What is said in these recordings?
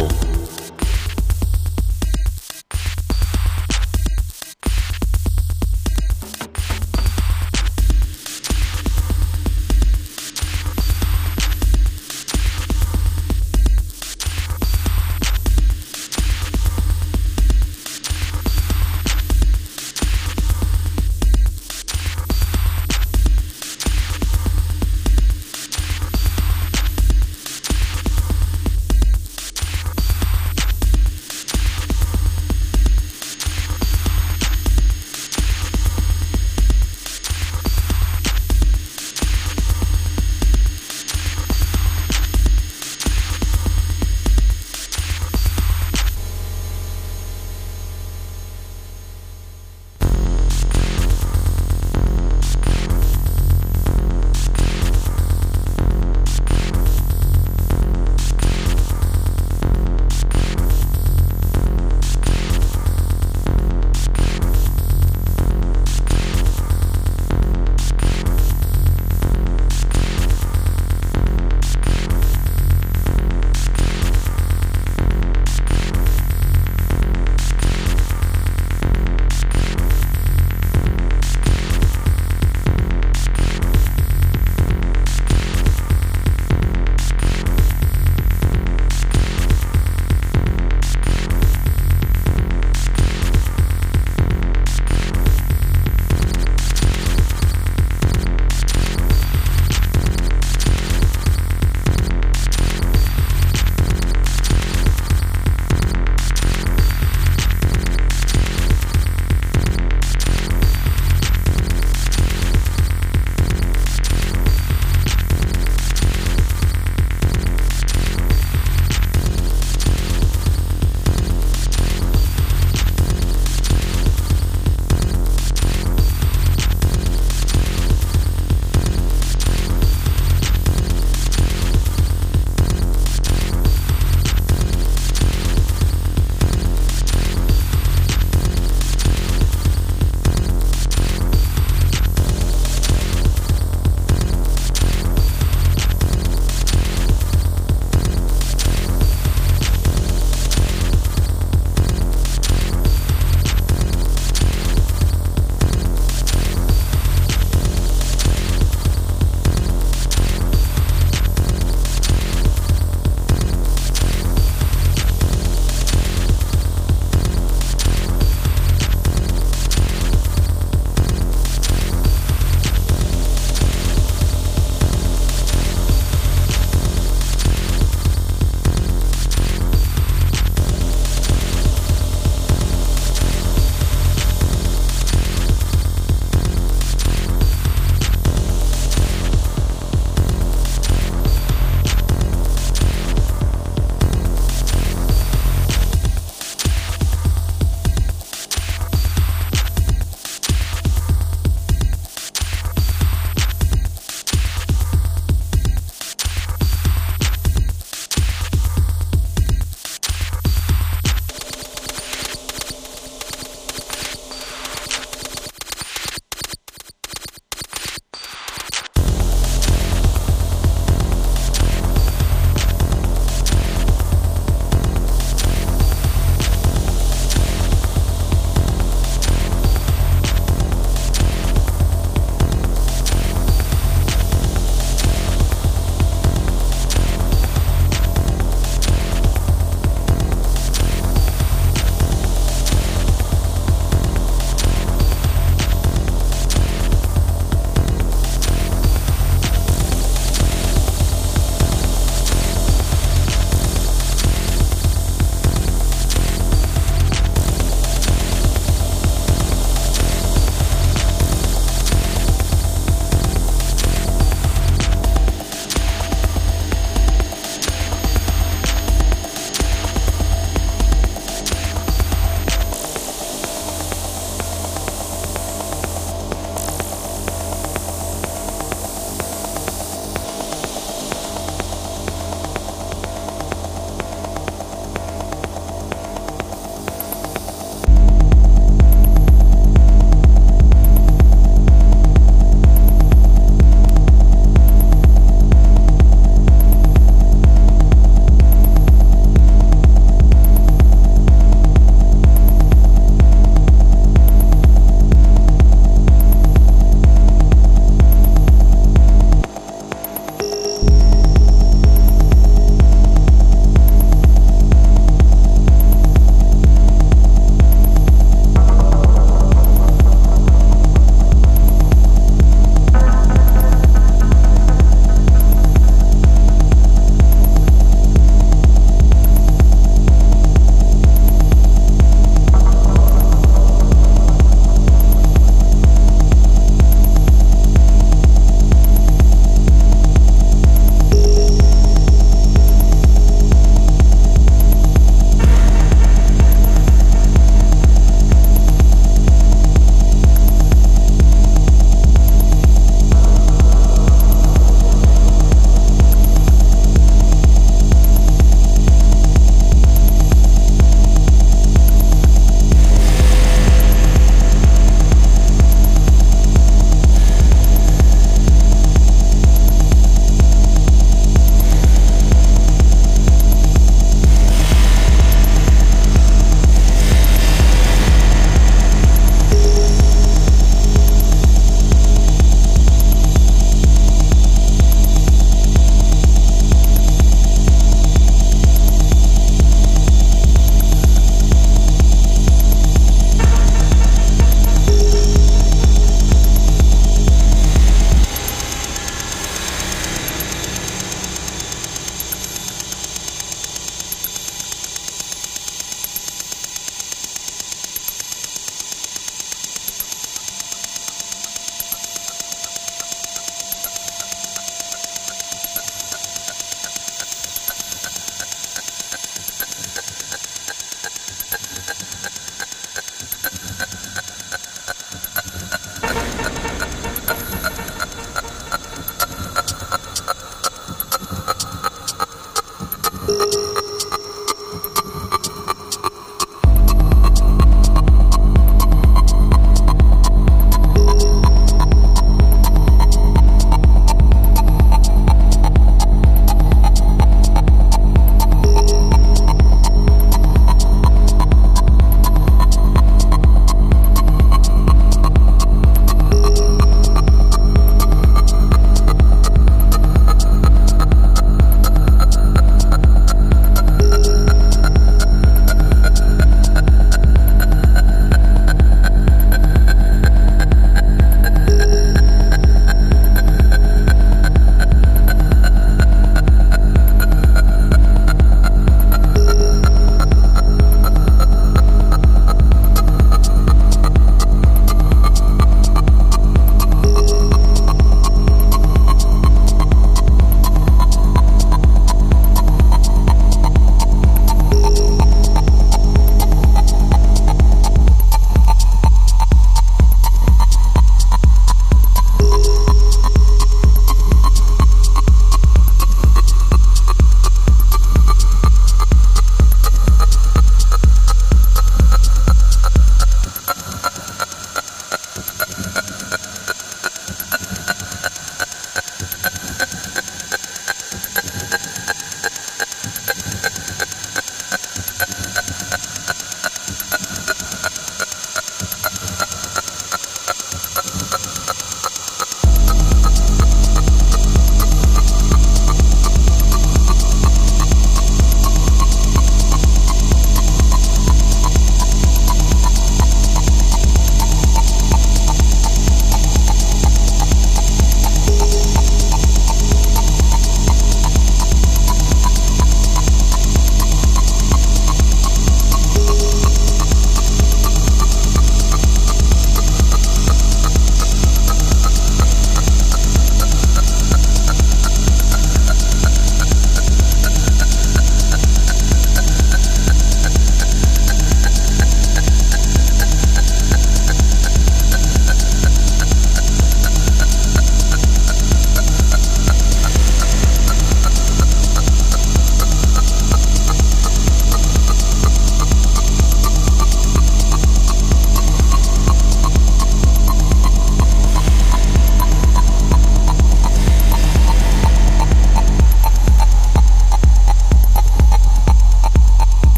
Evil.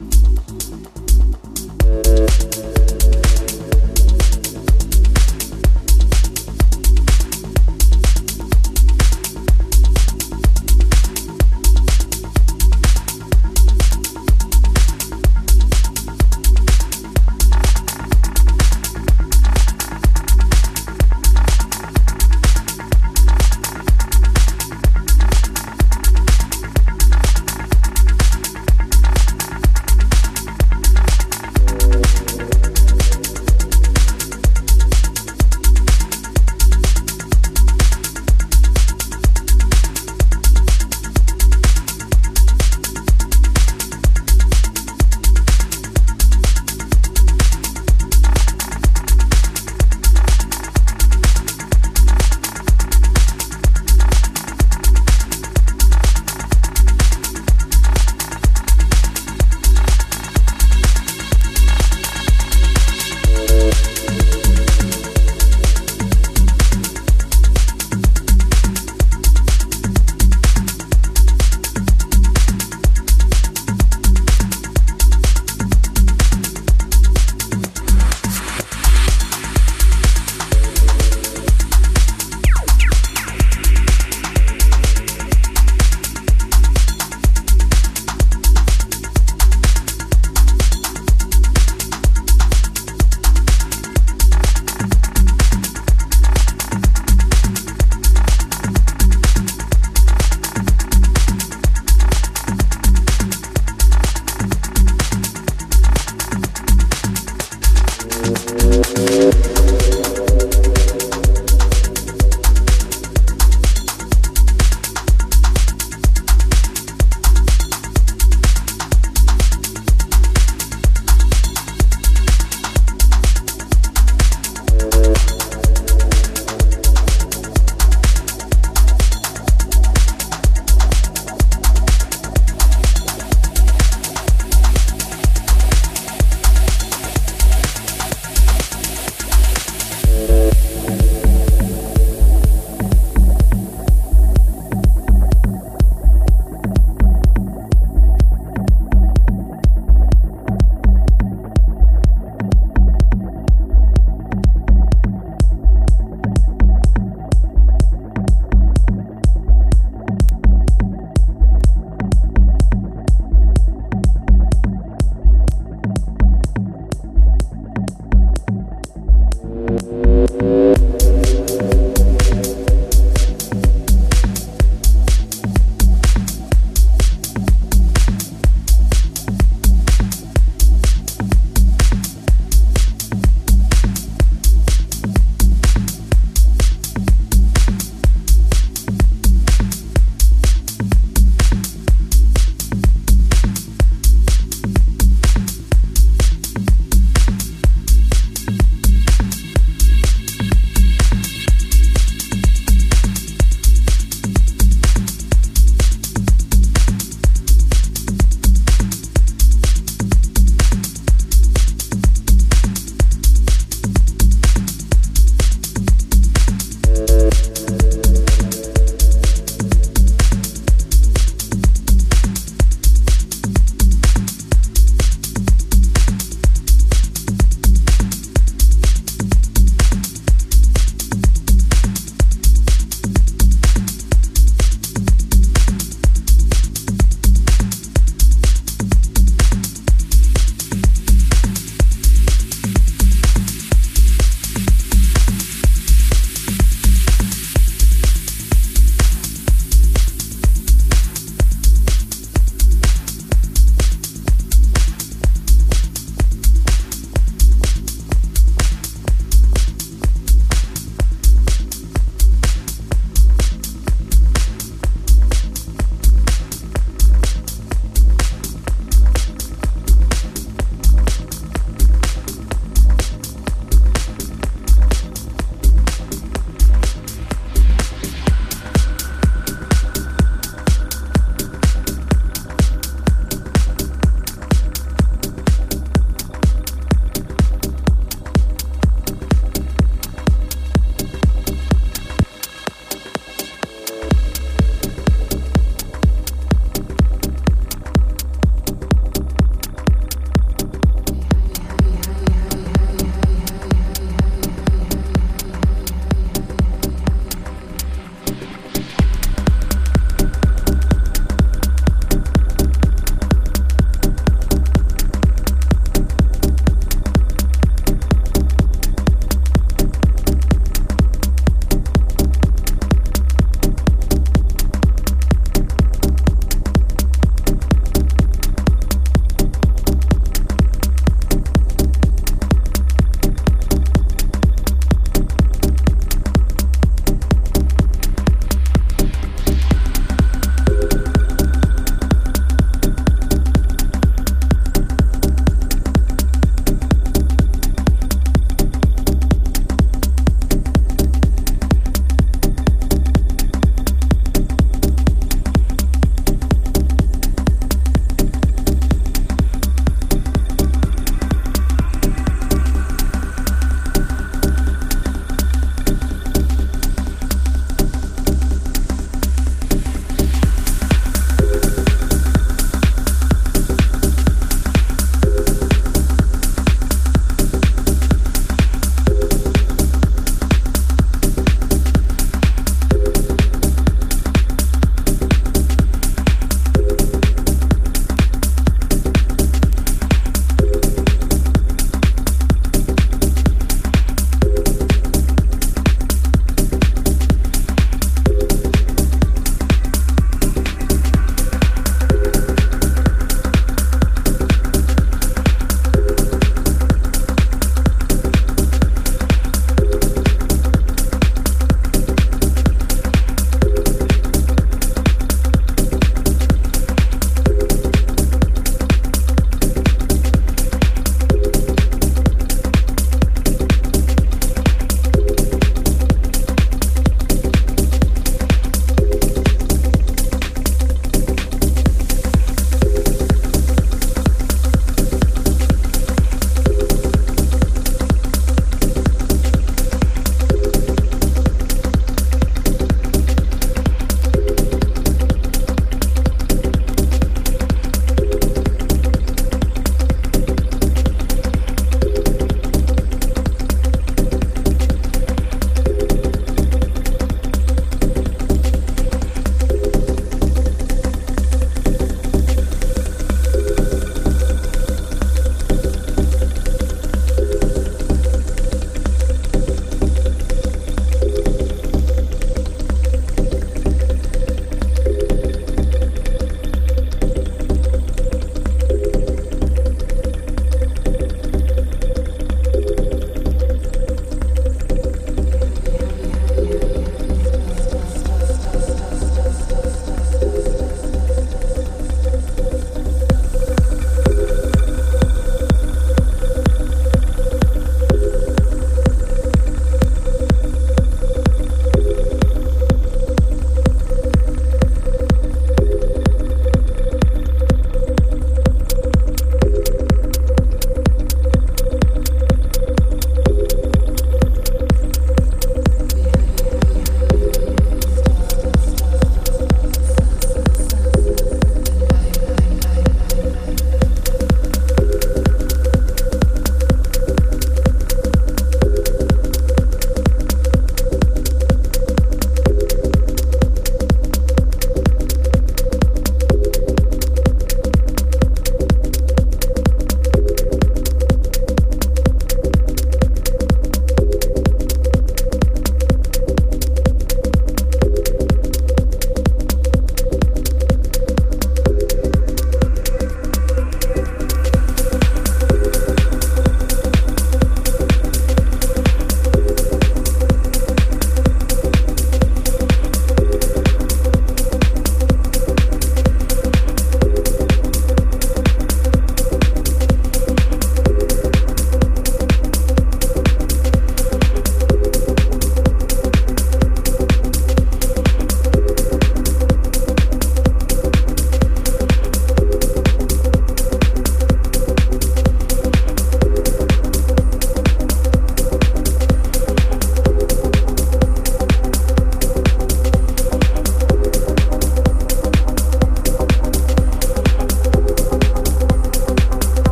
Musik